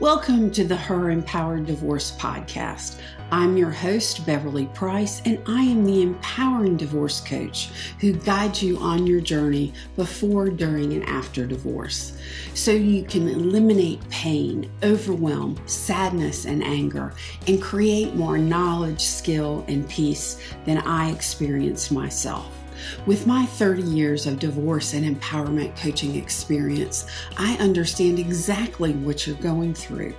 Welcome to the Her Empowered Divorce Podcast. I'm your host, Beverly Price, and I am the empowering divorce coach who guides you on your journey before, during, and after divorce so you can eliminate pain, overwhelm, sadness, and anger, and create more knowledge, skill, and peace than I experienced myself. With my 30 years of divorce and empowerment coaching experience, I understand exactly what you're going through.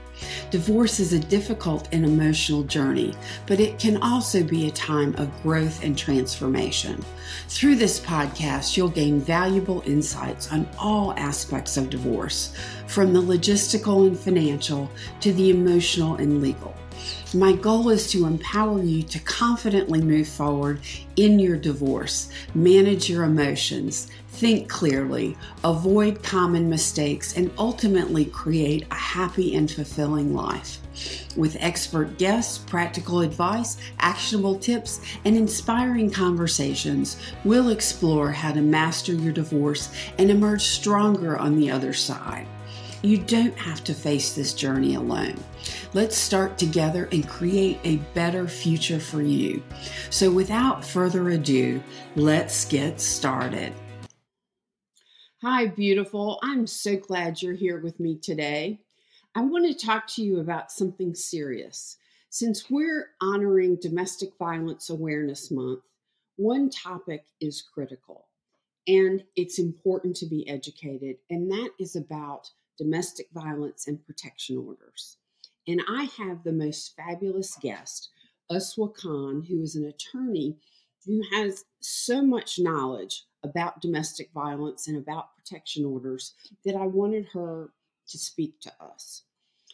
Divorce is a difficult and emotional journey, but it can also be a time of growth and transformation. Through this podcast, you'll gain valuable insights on all aspects of divorce, from the logistical and financial to the emotional and legal. My goal is to empower you to confidently move forward in your divorce, manage your emotions, think clearly, avoid common mistakes, and ultimately create a happy and fulfilling life. With expert guests, practical advice, actionable tips, and inspiring conversations, we'll explore how to master your divorce and emerge stronger on the other side. You don't have to face this journey alone. Let's start together and create a better future for you. So, without further ado, let's get started. Hi, beautiful. I'm so glad you're here with me today. I want to talk to you about something serious. Since we're honoring Domestic Violence Awareness Month, one topic is critical and it's important to be educated, and that is about domestic violence and protection orders. And I have the most fabulous guest, Uswah Khan, who is an attorney who has so much knowledge about domestic violence and about protection orders that I wanted her to speak to us.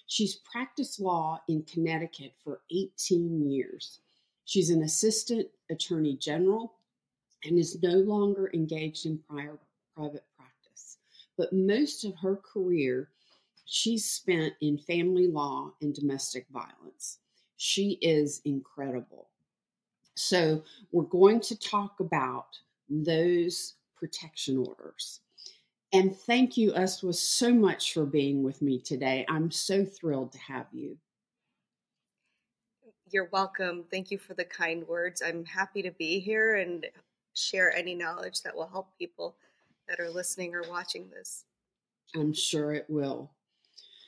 She's practiced law in Connecticut for 18 years. She's an assistant attorney general and is no longer engaged in prior private. But most of her career she's spent in family law and domestic violence. She is incredible. So, we're going to talk about those protection orders. And thank you, Uswah, so much for being with me today. I'm so thrilled to have you. You're welcome. Thank you for the kind words. I'm happy to be here and share any knowledge that will help people that are listening or watching this. I'm sure it will.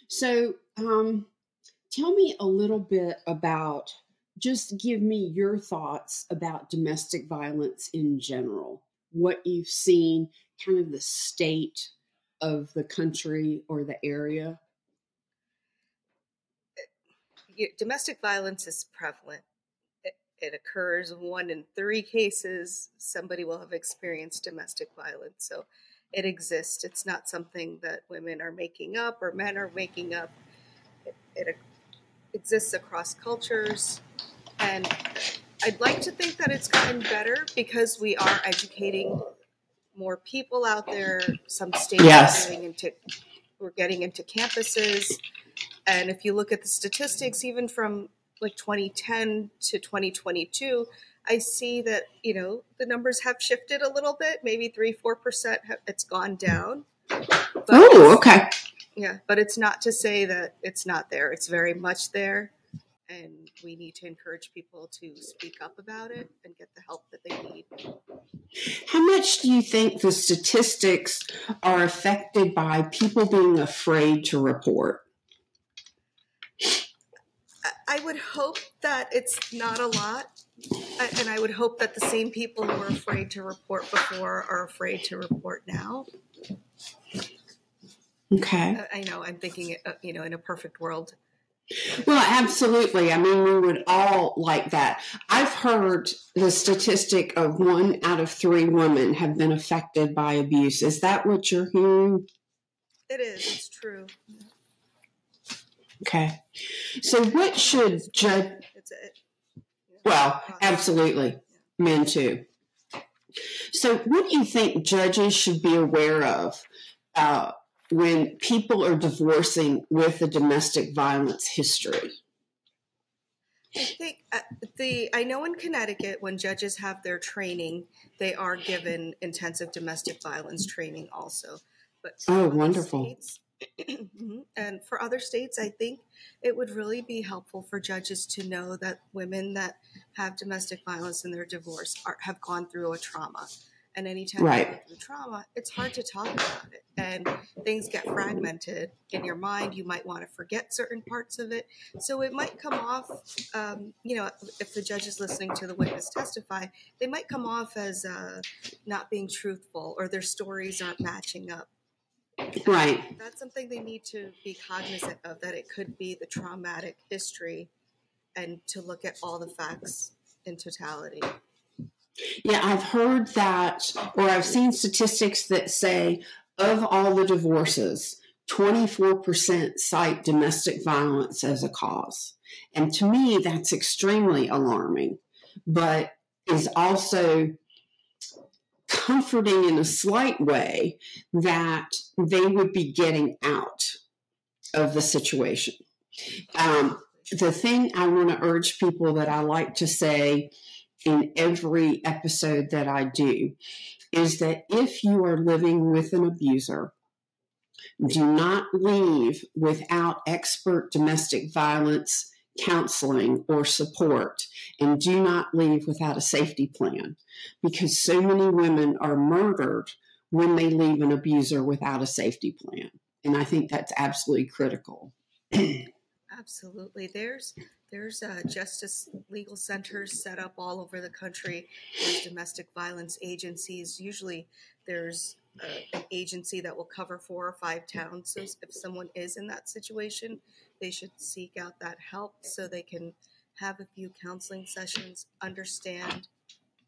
So, um, tell me a little bit about just give me your thoughts about domestic violence in general, what you've seen, kind of the state of the country or the area. Domestic violence is prevalent. It, occurs one in three cases. Somebody will have experienced domestic violence. So, it exists. It's not something that women are making up or men are making up. It, it exists across cultures. And I'd like to think that it's gotten better because we are educating more people out there. Some states yes. are getting into we're getting into campuses. And if you look at the statistics, even from like 2010 to 2022, I see that you know the numbers have shifted a little bit, maybe three, four percent. It's gone down. oh, okay. Yeah, but it's not to say that it's not there. It's very much there, and we need to encourage people to speak up about it and get the help that they need. How much do you think the statistics are affected by people being afraid to report? I would hope that it's not a lot and I would hope that the same people who were afraid to report before are afraid to report now. Okay. I know. I'm thinking, uh, you know, in a perfect world. Well, absolutely. I mean, we would all like that. I've heard the statistic of one out of three women have been affected by abuse. Is that what you're hearing? It is. It's true. Okay. So, what should judge? Well, absolutely. Men too. So, what do you think judges should be aware of uh, when people are divorcing with a domestic violence history? I think uh, the I know in Connecticut when judges have their training, they are given intensive domestic violence training also. But oh, wonderful! States. and for other states, I think it would really be helpful for judges to know that women that have domestic violence in their divorce are, have gone through a trauma. And anytime Right. you go through trauma, it's hard to talk about it. And things get fragmented in your mind. You might want to forget certain parts of it. So it might come off, um, you know, if the judge is listening to the witness testify, they might come off as uh, not being truthful or their stories aren't matching up Right. that's something they need to be cognizant of that it could be the traumatic history and to look at all the facts in totality Yeah, I've heard that, or I've seen statistics that say of all the divorces, 24% cite domestic violence as a cause. And to me, that's extremely alarming, but is also comforting in a slight way that they would be getting out of the situation. Um, the thing I want to urge people that I like to say in every episode that I do is that if you are living with an abuser, do not leave without expert domestic violence counseling or support, and do not leave without a safety plan because so many women are murdered when they leave an abuser without a safety plan. And I think that's absolutely critical. absolutely there's there's uh, justice legal centers set up all over the country there's domestic violence agencies usually there's an agency that will cover four or five towns so if someone is in that situation they should seek out that help so they can have a few counseling sessions understand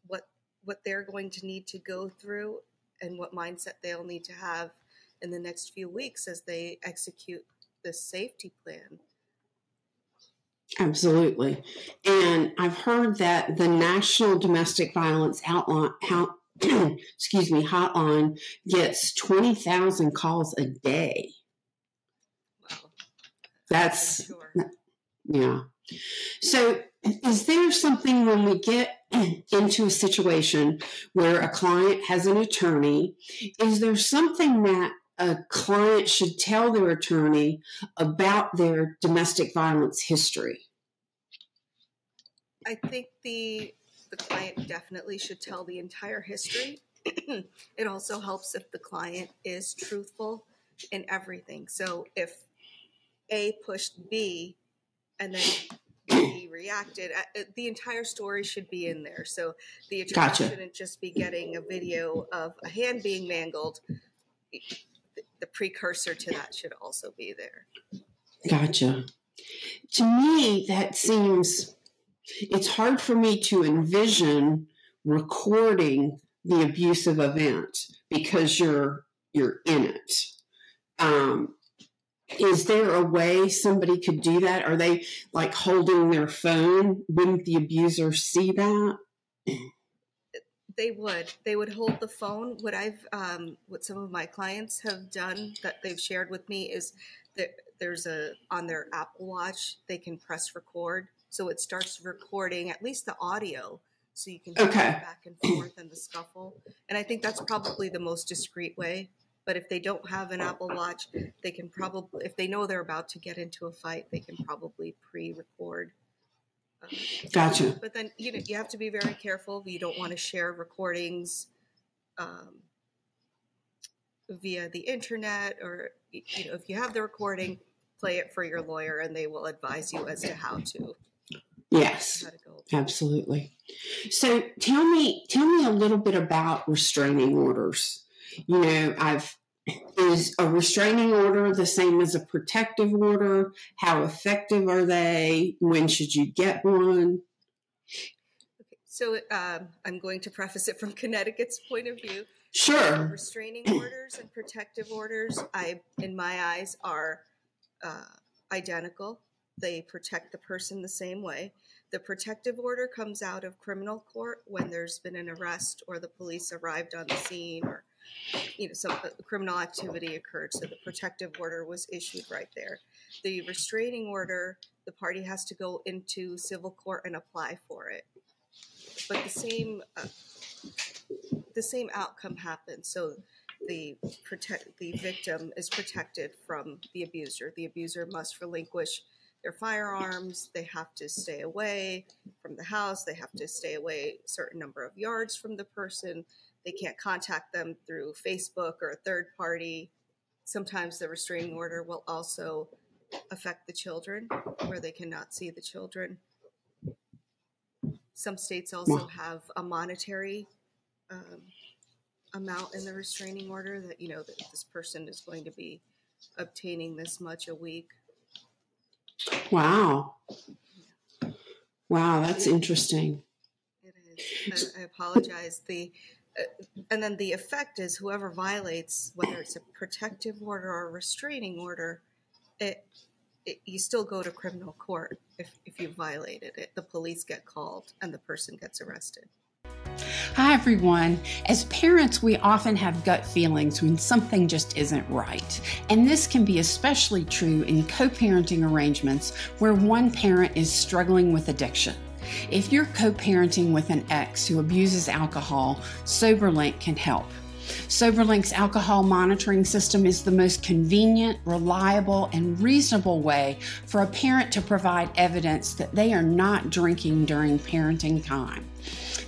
what what they're going to need to go through and what mindset they'll need to have in the next few weeks as they execute this safety plan Absolutely. And I've heard that the National Domestic Violence Outline, how, excuse me, hotline gets 20,000 calls a day. That's, sure yeah. So, is there something when we get into a situation where a client has an attorney, is there something that a client should tell their attorney about their domestic violence history? I think the the client definitely should tell the entire history. it also helps if the client is truthful in everything. So if A pushed B and then B reacted, uh, the entire story should be in there. So the attorney Gotcha. shouldn't just be getting a video of a hand being mangled. The- The precursor to that should also be there. Gotcha. To me, that seems, it's hard for me to envision recording the abusive event because you're you're in it. Um, is there a way somebody could do that? Are they like holding their phone? Wouldn't the abuser see that? They would. They would hold the phone. What I've, um, what some of my clients have done that they've shared with me is that there's a on their Apple Watch they can press record, so it starts recording at least the audio, so you can Okay. back and forth and the scuffle. And I think that's probably the most discreet way. But if they don't have an Apple Watch, they can probably, if they know they're about to get into a fight, they can probably pre-record. Um, Gotcha. but then you know you have to be very careful. You don't want to share recordings um, via the internet, or you know if you have the recording, play it for your lawyer, and they will advise you as to how to Yes. how to go. Absolutely. So tell me, tell me a little bit about restraining orders. You know, I've is a restraining order the same as a protective order? How effective are they? When should you get one? Okay, so um, I'm going to preface it from Connecticut's point of view. Sure. restraining orders and protective orders i in my eyes are uh, identical they protect the person the same way the protective order comes out of criminal court when there's been an arrest or the police arrived on the scene or you know some uh, criminal activity occurred so the protective order was issued right there the restraining order the party has to go into civil court and apply for it but the same uh, the same outcome happens. So the protect the victim is protected from the abuser. The abuser must relinquish their firearms. They have to stay away from the house. They have to stay away a certain number of yards from the person. They can't contact them through Facebook or a third party. Sometimes the restraining order will also affect the children, where they cannot see the children. Some states also have a monetary um, amount in the restraining order that you know that this person is going to be obtaining this much a week. Wow. Wow, that's interesting. It is. I, apologize. The and then the effect is whoever violates, whether it's a protective order or a restraining order, it, it you still go to criminal court if if you violated it. The police get called and the person gets arrested. Hi, everyone. As parents, we often have gut feelings when something just isn't right. And this can be especially true in co parenting arrangements where one parent is struggling with addiction. If you're co parenting with an ex who abuses alcohol, SoberLink can help. SoberLink's alcohol monitoring system is the most convenient, reliable, and reasonable way for a parent to provide evidence that they are not drinking during parenting time.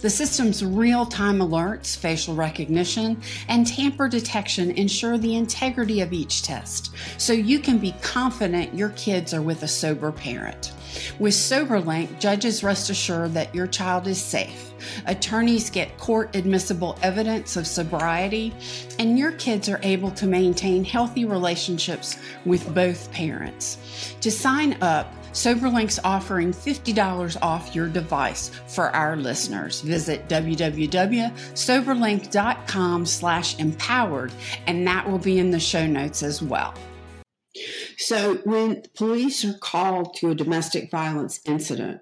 The system's real time alerts, facial recognition, and tamper detection ensure the integrity of each test, so you can be confident your kids are with a sober parent. With SoberLink, judges rest assured that your child is safe. Attorneys get court admissible evidence of sobriety, and your kids are able to maintain healthy relationships with both parents. To sign up, SoberLink's offering $50 off your device for our listeners. Visit www.soberlink.com slash empowered, and that will be in the show notes as well. So, when police are called to a domestic violence incident,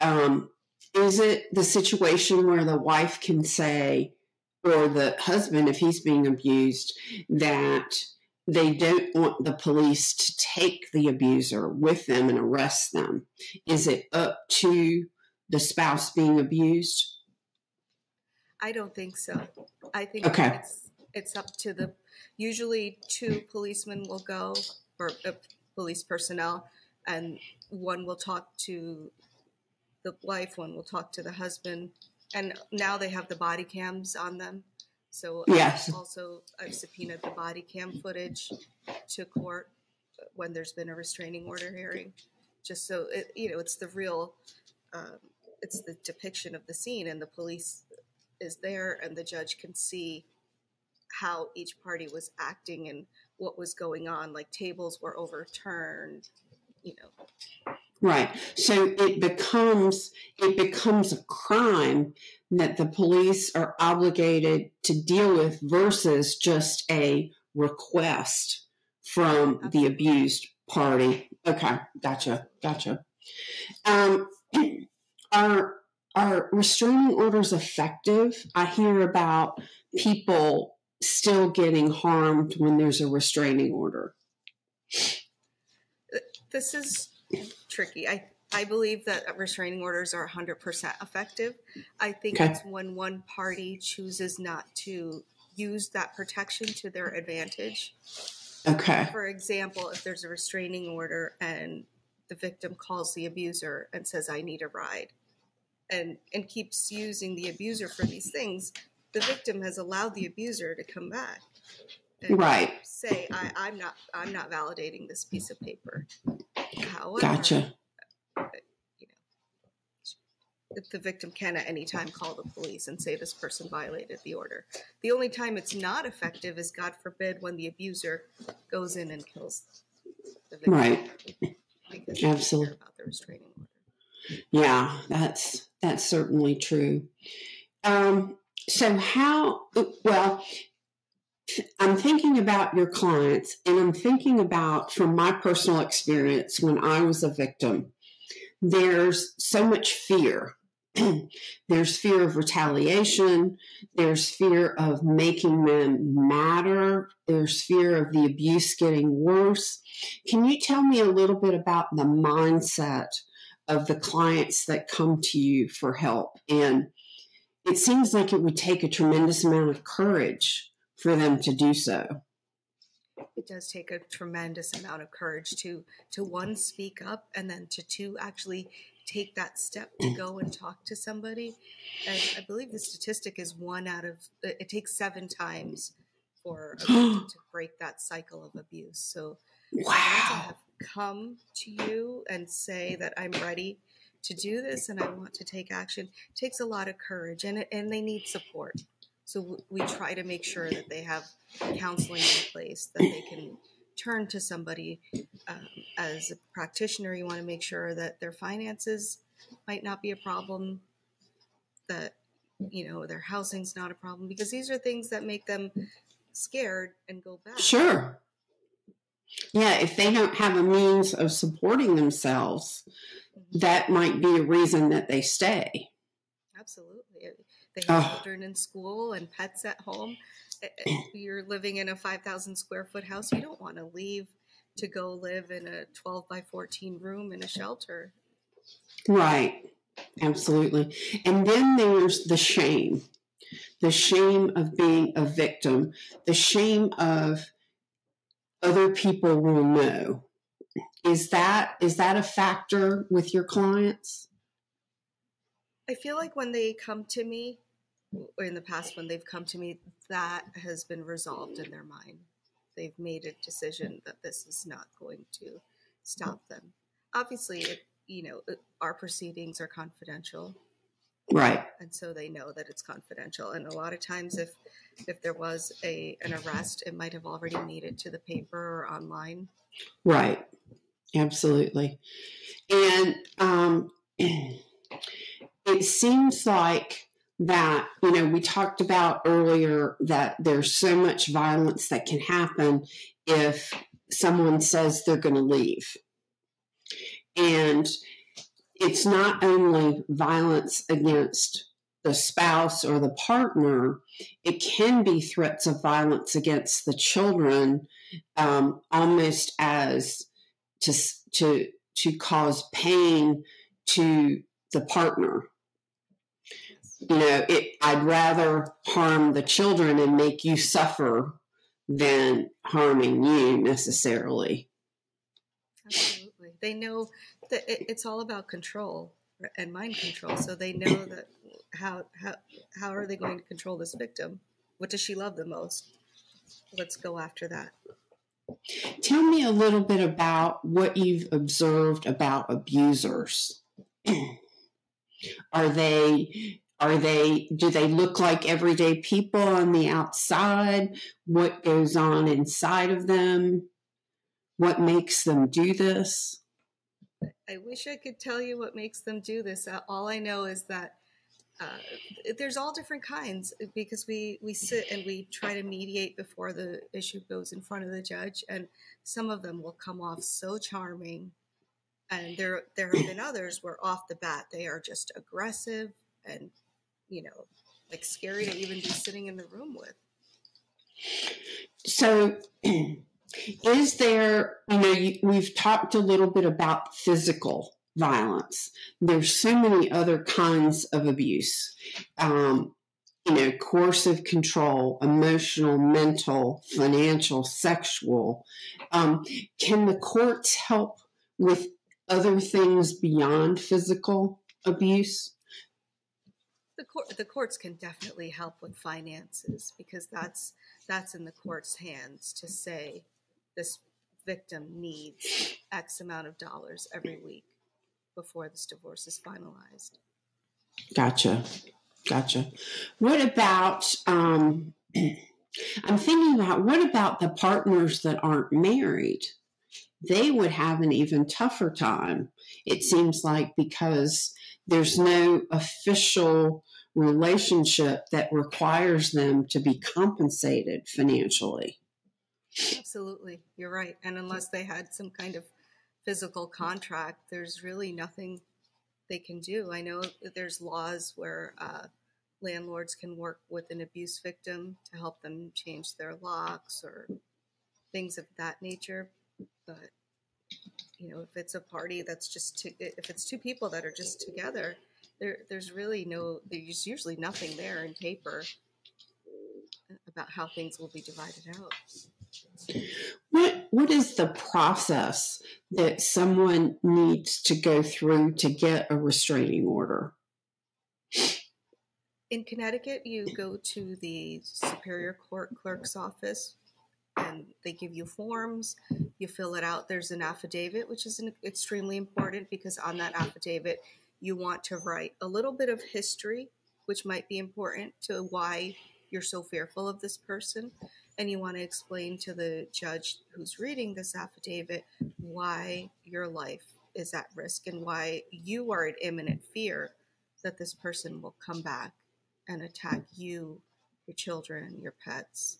um, is it the situation where the wife can say, or the husband, if he's being abused, that they don't want the police to take the abuser with them and arrest them? Is it up to the spouse being abused? I don't think so. I think okay. it's it's up to the usually two policemen will go or uh, police personnel and one will talk to the wife, one will talk to the husband, and now they have the body cams on them. So yes. I've also I've subpoenaed the body cam footage to court when there's been a restraining order hearing, just so it, you know it's the real, um, it's the depiction of the scene, and the police is there, and the judge can see how each party was acting and what was going on. Like tables were overturned, you know. Right. So it becomes it becomes a crime that the police are obligated to deal with versus just a request from the abused party. Okay, gotcha, gotcha. Um, are are restraining orders effective? I hear about people still getting harmed when there's a restraining order. This is tricky. I I believe that restraining orders are 100% effective. I think okay. it's when one party chooses not to use that protection to their advantage. Okay. For example, if there's a restraining order and the victim calls the abuser and says, I need a ride, and, and keeps using the abuser for these things, the victim has allowed the abuser to come back. Right. Say, I, I'm not I'm not validating this piece of paper. However, gotcha. You know, the victim can at any time call the police and say this person violated the order. The only time it's not effective is, God forbid, when the abuser goes in and kills the victim. Right. Absolutely. About the restraining order. Yeah, that's that's certainly true. Um, so how well I'm thinking about your clients and I'm thinking about from my personal experience when I was a victim, there's so much fear. there's fear of retaliation. There's fear of making them matter. There's fear of the abuse getting worse. Can you tell me a little bit about the mindset of the clients that come to you for help? And it seems like it would take a tremendous amount of courage for them to do so. It does take a tremendous amount of courage to to one speak up and then to two actually take that step to go and talk to somebody. And I believe the statistic is one out of it takes seven times for a victim to break that cycle of abuse. So wow. have come to you and say that I'm ready to do this and I want to take action takes a lot of courage and and they need support. So we try to make sure that they have counseling in place that they can turn to somebody um, as a practitioner. You want to make sure that their finances might not be a problem, that you know their housing's not a problem because these are things that make them scared and go back. Sure. Yeah, if they don't have a means of supporting themselves, mm-hmm. that might be a reason that they stay. Absolutely. They have oh. children in school and pets at home. Eh, eh, you're living in a 5,000 square foot house. You don't want to leave to go live in a 12 by 14 room in a shelter. Right. Absolutely. And then there's the shame the shame of being a victim, the shame of other people will know. Is that is that a factor with your clients? I feel like when they come to me, or in the past when they've come to me, that has been resolved in their mind. They've made a decision that this is not going to stop them. Obviously, it, you know, our proceedings are confidential. Right. And so they know that it's confidential. And a lot of times if if there was a an arrest, it might have already made it to the paper or online. Right. Absolutely. And um it seems like that you know we talked about earlier that there's so much violence that can happen if someone says they're going to leave and it's not only violence against the spouse or the partner, it can be threats of violence against the children, um, almost as to to to cause pain to the partner. You know, it, I'd rather harm the children and make you suffer than harming you necessarily. Absolutely, they know that it's all about control and mind control. So they know that how how how are they going to control this victim? What does she love the most? Let's go after that. Tell me a little bit about what you've observed about abusers. are they are they do they look like everyday people on the outside? What goes on inside of them? What makes them do this? I wish I could tell you what makes them do this. Uh, all I know is that uh, there's all different kinds uh, because we we sit and we try to mediate before the issue goes in front of the judge, and some of them will come off so charming, and there there have been others where off the bat they are just aggressive and you know like scary to even be sitting in the room with. So. Is there, you know, we've talked a little bit about physical violence. There's so many other kinds of abuse. Um, you know, coercive control, emotional, mental, financial, sexual. Um, can the courts help with other things beyond physical abuse? The, court, the courts can definitely help with finances because that's that's in the court's hands to say this victim needs X amount of dollars every week before this divorce is finalized. Gotcha. Gotcha. What about, um, I'm thinking about what about the partners that aren't married? They would have an even tougher time, it seems like, because there's no official relationship that requires them to be compensated financially. Absolutely. You're right. And unless they had some kind of physical contract, there's really nothing they can do. I know there's laws where uh, landlords can work with an abuse victim to help them change their locks or things of that nature. But you know, if it's a party that's just two, if it's two people that are just together, there there's really no there's usually nothing there in paper about how things will be divided out. What what is the process that someone needs to go through to get a restraining order? In Connecticut, you go to the Superior Court Clerk's office and they give you forms. You fill it out. There's an affidavit, which is an, extremely important because on that affidavit, you want to write a little bit of history, which might be important to why you're so fearful of this person. And you want to explain to the judge who's reading this affidavit why your life is at risk and why you are in imminent fear that this person will come back and attack you, your children, your pets.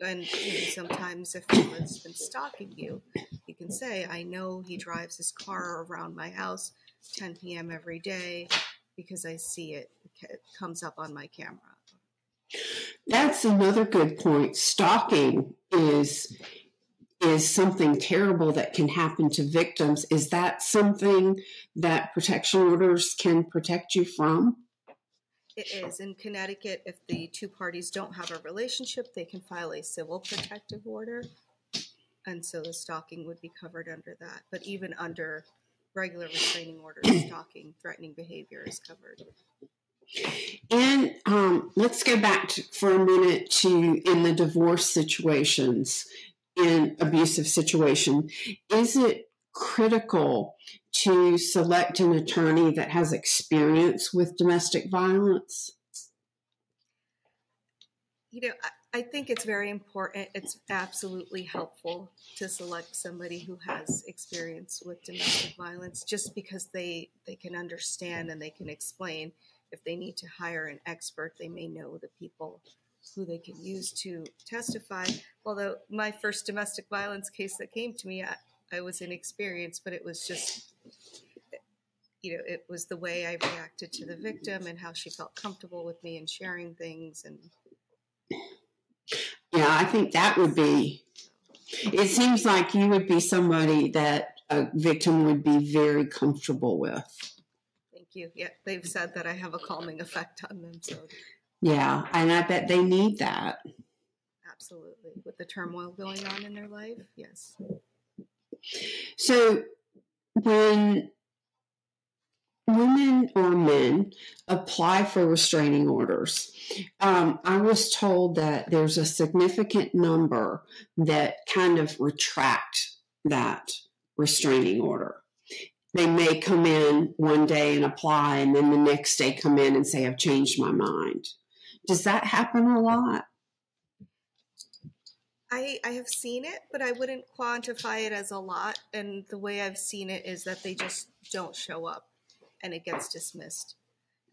And sometimes if someone's been stalking you, you can say, I know he drives his car around my house 10 p.m. every day because I see it. It comes up on my camera. That's another good point. Stalking is is something terrible that can happen to victims. Is that something that protection orders can protect you from? It is. In Connecticut, if the two parties don't have a relationship, they can file a civil protective order. And so the stalking would be covered under that. But even under regular restraining orders, stalking, threatening behavior is covered. And um, let's go back to, for a minute to in the divorce situations, in abusive situation. Is it critical to select an attorney that has experience with domestic violence? You know, I, I think it's very important. It's absolutely helpful to select somebody who has experience with domestic violence just because they, they can understand and they can explain. If they need to hire an expert, they may know the people who they can use to testify. Although my first domestic violence case that came to me, I, I was inexperienced, but it was just, you know, it was the way I reacted to the victim and how she felt comfortable with me and sharing things. And yeah, I think that would be. It seems like you would be somebody that a victim would be very comfortable with. Thank you. Yeah, they've said that I have a calming effect on them. So. Yeah, and I bet they need that. Absolutely, with the turmoil going on in their life, yes. So when women or men apply for restraining orders, um, I was told that there's a significant number that kind of retract that restraining order. They may come in one day and apply, and then the next day come in and say, I've changed my mind. Does that happen a lot? I, I have seen it, but I wouldn't quantify it as a lot. And the way I've seen it is that they just don't show up and it gets dismissed.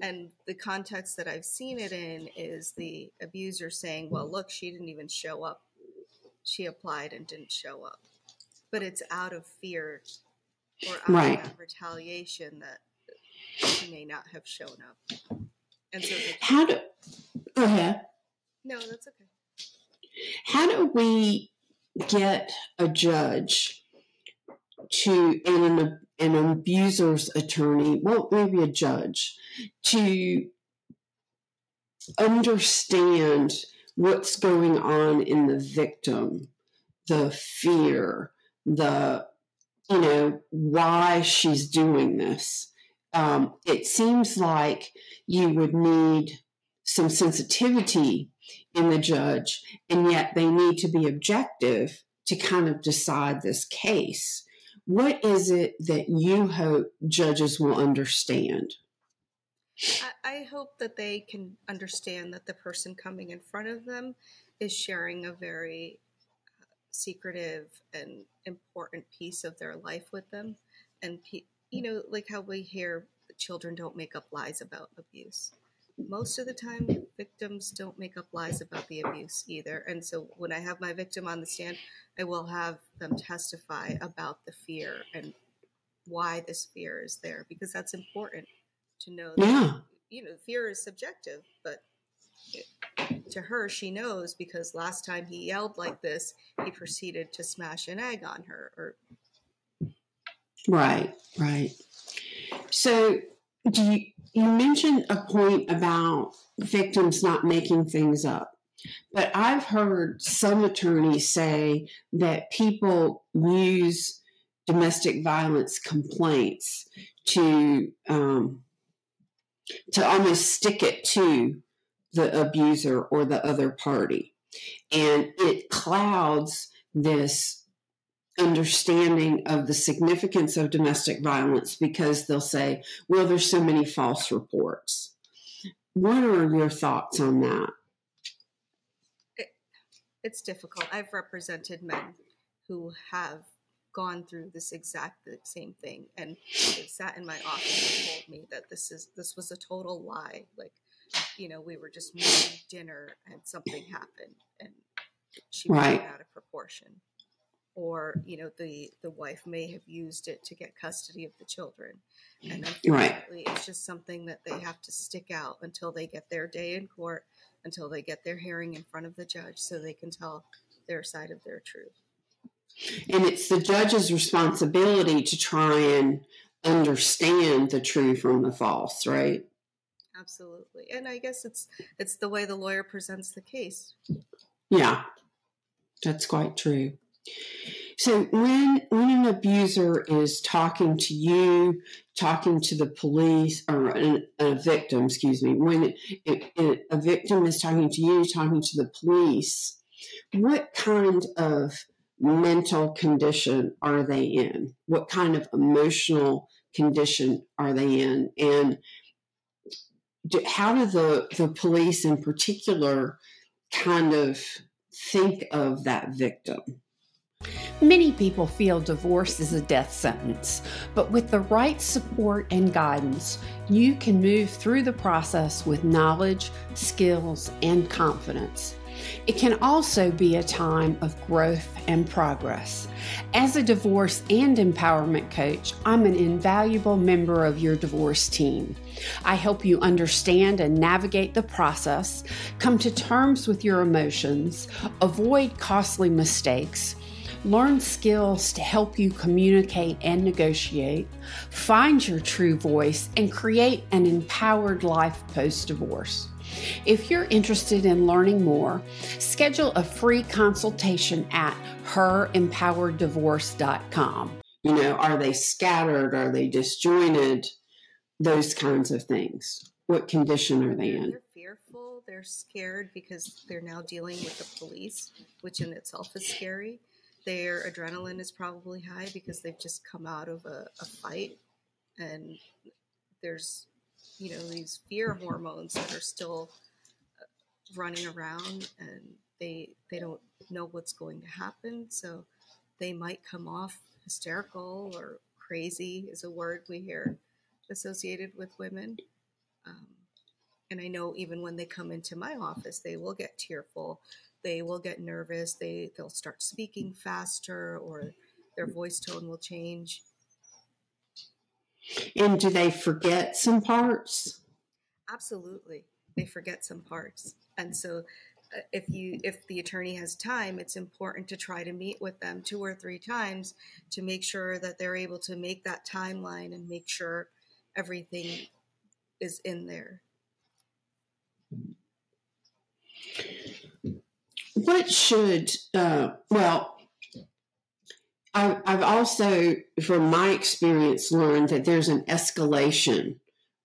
And the context that I've seen it in is the abuser saying, well, look, she didn't even show up. She applied and didn't show up. But it's out of fear or out right. of retaliation that she may not have shown up. And so, how do, go ahead. No, that's okay. How do we get a judge to an, an abuser's attorney, well, maybe a judge, to understand what's going on in the victim, the fear, the you know why she's doing this. Um, it seems like you would need some sensitivity in the judge, and yet they need to be objective to kind of decide this case. What is it that you hope judges will understand? I, hope that they can understand that the person coming in front of them is sharing a very uh, secretive and important piece of their life with them. And, you know, like how we hear children don't make up lies about abuse most of the time victims don't make up lies about the abuse either. And so when i have my victim on the stand i will have them testify about the fear and why this fear is there because that's important to know that, yeah. you know fear is subjective but to her she knows because last time he yelled like this he proceeded to smash an egg on her or right right. So do you you mentioned a point about victims not making things up. But I've heard some attorneys say that people use domestic violence complaints to um, to almost stick it to the abuser or the other party, and it clouds this understanding of the significance of domestic violence because they'll say, "Well, there's so many false reports." What are your thoughts on that? it's difficult. I've represented men who have gone through this exact same thing, and they sat in my office and told me that this is this was a total lie. Like, you know, we were just making dinner and something happened, and she right. out of proportion. Or you know, the the wife may have used it to get custody of the children, and unfortunately, right. it's just something that they have to stick out until they get their day in court until they get their hearing in front of the judge so they can tell their side of their truth. And it's the judge's responsibility to try and understand the true from the false, right? Absolutely. And I guess it's it's the way the lawyer presents the case. Yeah. That's quite true. So when when an abuser is talking to you, talking to the police, or an, a victim, excuse me, when it, it, a victim is talking to you, talking to the police, what kind of mental condition are they in? What kind of emotional condition are they in? And do, how do the, the police in particular kind of think of that victim? Many people feel divorce is a death sentence, but with the right support and guidance, you can move through the process with knowledge, skills, and confidence. It can also be a time of growth and progress. As a divorce and empowerment coach, I'm an invaluable member of your divorce team. I help you understand and navigate the process, come to terms with your emotions, avoid costly mistakes learn skills to help you communicate and negotiate, find your true voice, and create an empowered life post divorce. If you're interested in learning more, schedule a free consultation at herempowereddivorce.com. You know, are they scattered? Are they disjointed? Those kinds of things. What condition are they in? They're fearful. They're scared because they're now dealing with the police, which in itself is scary. Their adrenaline is probably high because they've just come out of a, a fight. And there's, you know, these fear hormones that are still uh, running around and they they don't know what's going to happen. So they might come off hysterical or crazy is a word we hear associated with women. Um, and i know even when they come into my office they will get tearful they will get nervous. They they'll start speaking faster or their voice tone will change. And do they forget some parts? Absolutely. They forget some parts. And so uh, if you if the attorney has time it's important to try to meet with them two or three times to make sure that they're able to make that timeline and make sure everything is in there what should uh, well I, i've also from my experience learned that there's an escalation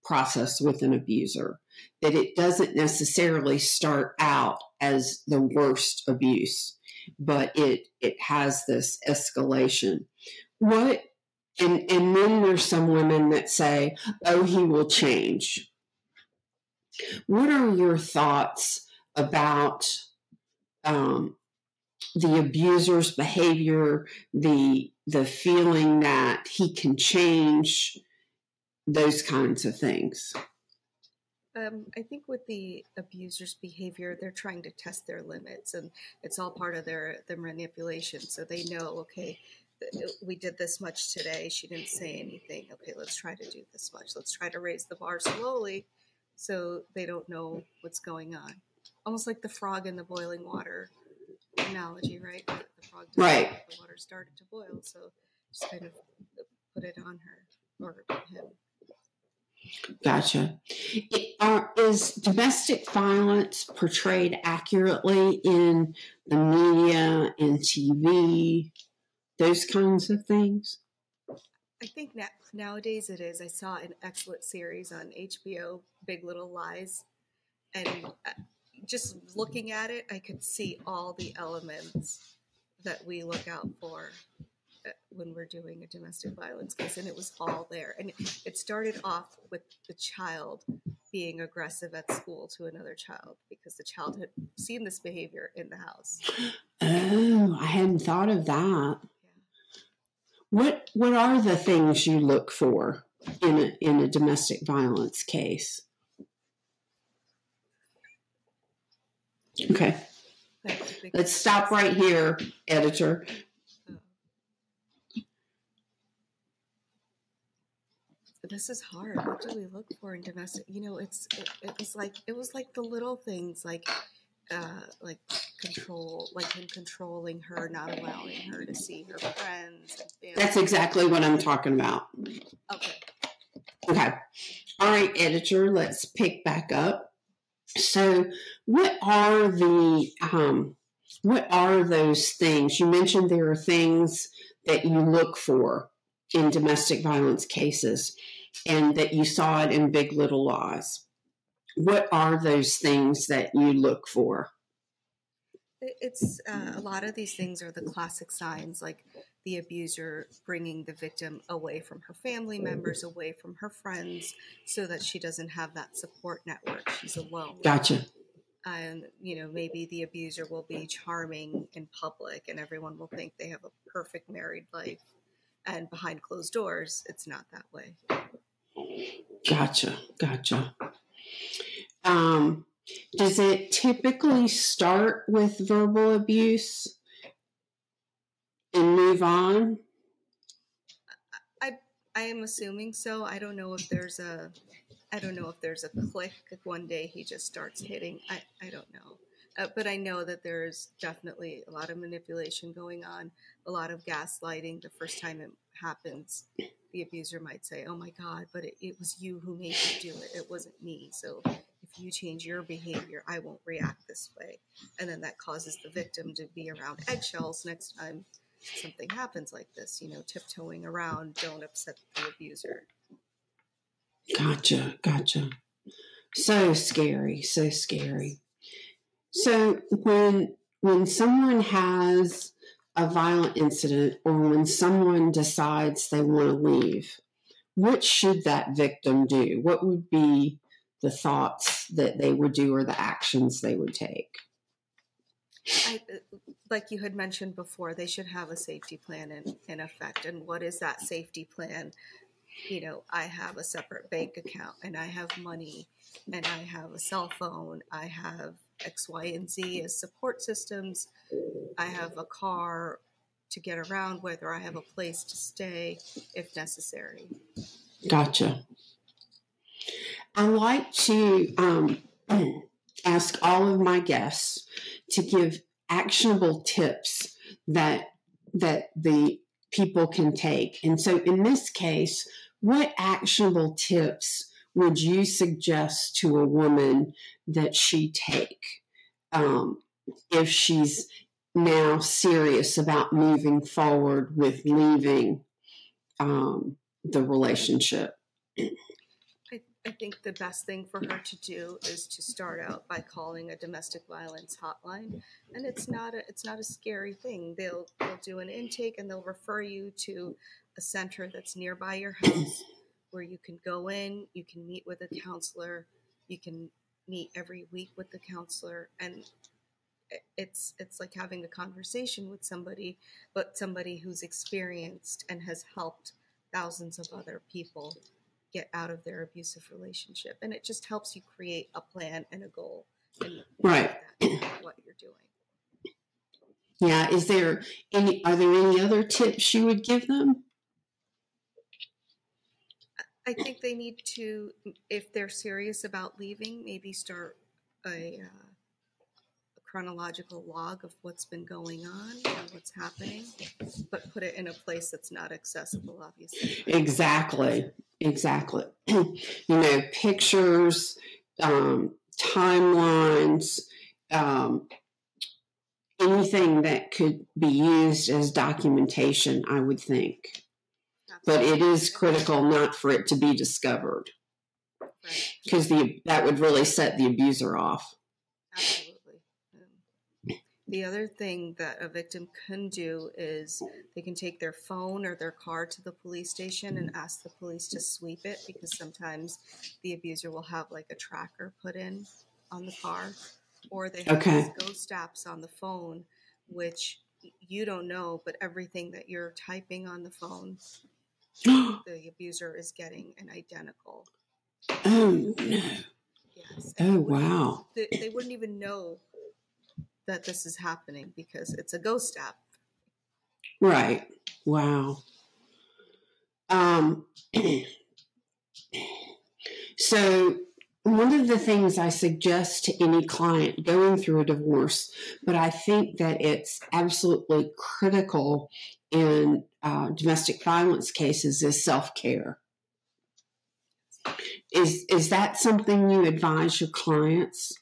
process with an abuser that it doesn't necessarily start out as the worst abuse but it it has this escalation. What and and then there's some women that say oh he will change. What are your thoughts about um, the abuser's behavior, the the feeling that he can change, those kinds of things. Um, I think with the abuser's behavior, they're trying to test their limits, and it's all part of their their manipulation. So they know, okay, we did this much today. She didn't say anything. Okay, let's try to do this much. Let's try to raise the bar slowly, so they don't know what's going on almost like the frog in the boiling water analogy, right? The frog right. The water started to boil, so just kind of put it on her or him. Gotcha. Are, is domestic violence portrayed accurately in the media and TV, those kinds of things? I think na- nowadays it is. I saw an excellent series on HBO, Big Little Lies, and uh, just looking at it, I could see all the elements that we look out for uh, when we're doing a domestic violence case, and it was all there. And it started off with the child being aggressive at school to another child because the child had seen this behavior in the house. Oh, I hadn't thought of that. What What are the things you look for in a in a domestic violence case? Okay, let's stop right here, editor. this is hard. What do we look for in domestic? You know, it's it, it was like it was like the little things, like uh, like control, like him controlling her, not allowing her to see her friends. That's exactly what I'm talking about. Okay. Okay. All right, editor. Let's pick back up. So, what are the um, what are those things? You mentioned there are things that you look for in domestic violence cases and that you saw it in Big Little Lies. What are those things that you look for? It's uh, a lot of these things are the classic signs, like the abuser bringing the victim away from her family members, away from her friends, so that she doesn't have that support network. She's alone. Gotcha. And, you know, maybe the abuser will be charming in public and everyone will think they have a perfect married life. And behind closed doors, it's not that way. Gotcha. Gotcha. Um, does it typically start with verbal abuse and move on? I I am assuming so. I don't know if there's a I don't know if there's a click one day he just starts hitting. I I don't know. Uh, but I know that there's definitely a lot of manipulation going on, a lot of gaslighting. The first time it happens, the abuser might say, "Oh my God, but it, it was you who made me do it. It wasn't me." So if you change your behavior, I won't react this way, and then that causes the victim to be around eggshells next time something happens like this. You know, tiptoeing around, don't upset the abuser. Gotcha, gotcha. So scary, so scary. So when when someone has a violent incident or when someone decides they want to leave, what should that victim do? What would be the thoughts that they would do or the actions they would take? I, uh, like you had mentioned before, they should have a safety plan in, in effect. And what is that safety plan? You know, I have a separate bank account and I have money and I have a cell phone. I have X, Y, and Z as support systems. I have a car to get around, whether I have a place to stay if necessary. Gotcha. I like to um, ask all of my guests to give actionable tips that that the people can take. And so, in this case, what actionable tips would you suggest to a woman that she take um, if she's now serious about moving forward with leaving um, the relationship? I, think the best thing for her to do is to start out by calling a domestic violence hotline, and it's not a it's not a scary thing. They'll they'll do an intake and they'll refer you to a center that's nearby your house where you can go in, you can meet with a counselor, you can meet every week with the counselor. And it's it's like having a conversation with somebody but somebody who's experienced and has helped thousands of other people get out of their abusive relationship and it just helps you create a plan and a goal and right what you're doing yeah is there any are there any other tips you would give them I think they need to, if they're serious about leaving, maybe start a, uh, a chronological log of what's been going on and what's happening, but put it in a place that's not accessible, obviously. Exactly. Exactly. you know, pictures, um, timelines, um, anything that could be used as documentation, I would think. But it is critical not for it to be discovered because the that would really set the abuser off. Absolutely. The other thing that a victim can do is they can take their phone or their car to the police station and ask the police to sweep it because sometimes the abuser will have like a tracker put in on the car or they have Okay. ghost apps on the phone which you don't know but everything that you're typing on the phone the abuser is getting an identical Oh no! yes Oh wow! they, they wouldn't even know that this is happening because it's a ghost app Right. Wow. Um. so one of the things I suggest to any client going through a divorce, but I think that it's absolutely critical in uh, domestic violence cases, is self care. Is is that something you advise your clients?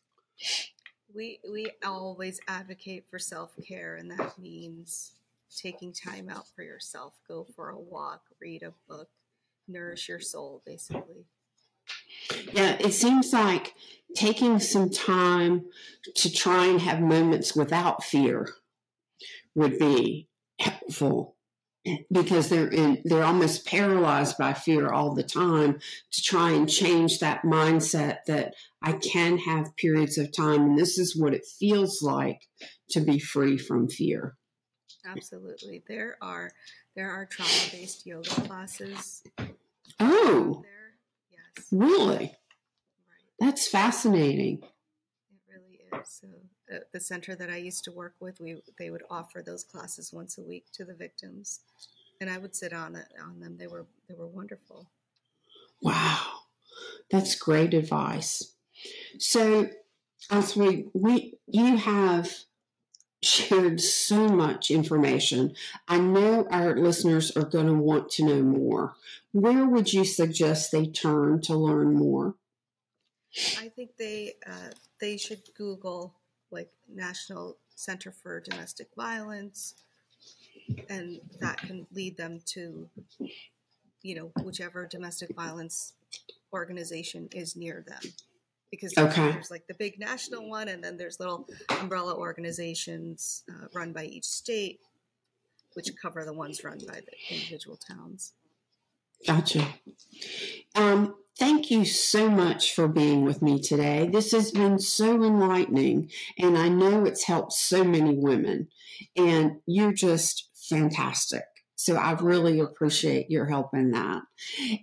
We we always advocate for self-care and that means taking time out for yourself. Go for a walk read a book nourish your soul basically. Yeah, it seems like taking some time to try and have moments without fear would be helpful because they're in, they're almost paralyzed by fear all the time to try and change that mindset that I can have periods of time and this is what it feels like to be free from fear. absolutely. There are there are trauma-based yoga classes. Oh, there. Yes. Really? right. That's fascinating. it really is. So the center that i used to work with we they would offer those classes once a week to the victims and i would sit on it on them they were they were wonderful Wow, that's great advice. So, as we we you have shared so much information, I know our listeners are going to want to know more. Where would you suggest they turn to learn more? I think they uh, they should Google like National Center for Domestic Violence, and that can lead them to, you know, whichever domestic violence organization is near them. Because Okay. there's like the big national one, and then there's little umbrella organizations uh, run by each state, which cover the ones run by the individual towns. Gotcha. Um, thank you so much for being with me today. This has been so enlightening, and I know it's helped so many women, and you're just fantastic. So I really appreciate your help in that.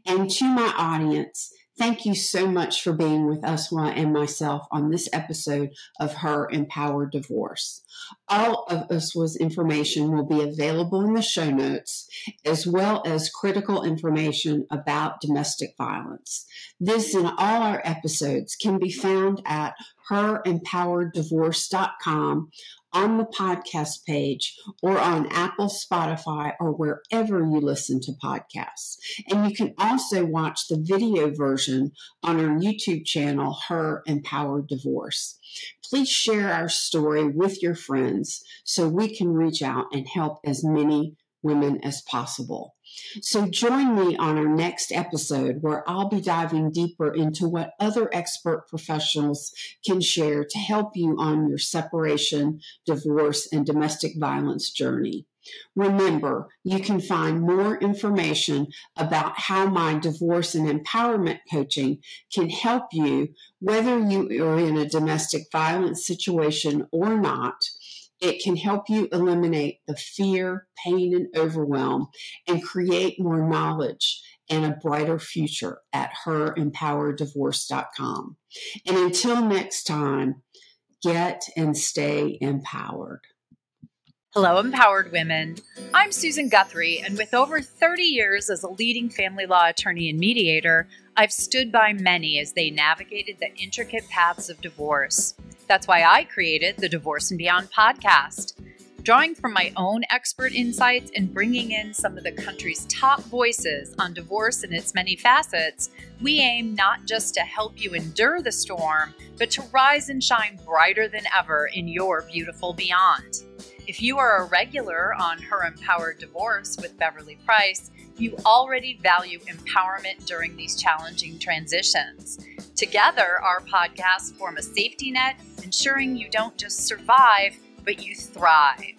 And to my audience, thank you so much for being with Uswah and myself on this episode of Her Empowered Divorce. All of Uswah's information will be available in the show notes as well as critical information about domestic violence. This and all our episodes can be found at herempowereddivorce.com on the podcast page or on Apple, Spotify, or wherever you listen to podcasts. And you can also watch the video version on our YouTube channel, Her Empowered Divorce. Please share our story with your friends so we can reach out and help as many women as possible. So join me on our next episode where I'll be diving deeper into what other expert professionals can share to help you on your separation, divorce, and domestic violence journey. Remember, you can find more information about how my divorce and empowerment coaching can help you, whether you are in a domestic violence situation or not. It can help you eliminate the fear, pain, and overwhelm and create more knowledge and a brighter future at herempowereddivorce.com. And until next time, get and stay empowered. Hello, empowered women. I'm Susan Guthrie, and with over 30 years as a leading family law attorney and mediator, I've stood by many as they navigated the intricate paths of divorce. That's why I created the Divorce and Beyond podcast. Drawing from my own expert insights and bringing in some of the country's top voices on divorce and its many facets, we aim not just to help you endure the storm, but to rise and shine brighter than ever in your beautiful beyond. If you are a regular on Her Empowered Divorce with Beverly Price, you already value empowerment during these challenging transitions. Together, our podcasts form a safety net, ensuring you don't just survive but you thrive.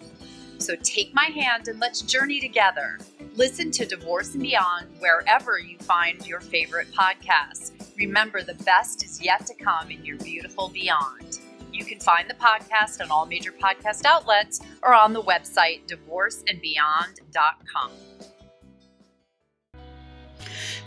So take my hand and let's journey together. Listen to Divorce and Beyond wherever you find your favorite podcasts. Remember, the best is yet to come in your beautiful beyond. You can find the podcast on all major podcast outlets or on the website divorceandbeyond.com.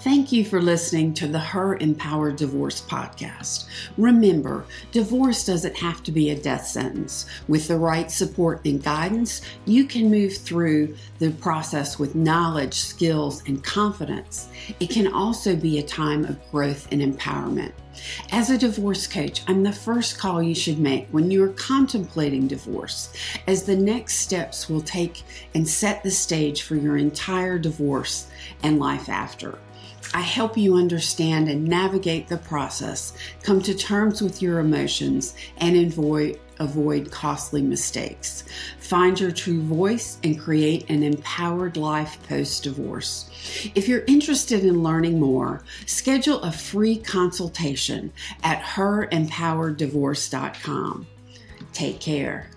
Thank you for listening to the Her Empowered Divorce podcast. Remember, divorce doesn't have to be a death sentence. With the right support and guidance, you can move through the process with knowledge, skills, and confidence. It can also be a time of growth and empowerment. As a divorce coach, I'm the first call you should make when you are contemplating divorce, as the next steps will take and set the stage for your entire divorce and life after. I help you understand and navigate the process, come to terms with your emotions, and avoid, avoid costly mistakes. Find your true voice and create an empowered life post divorce. If you're interested in learning more, schedule a free consultation at herempowereddivorce.com. Take care.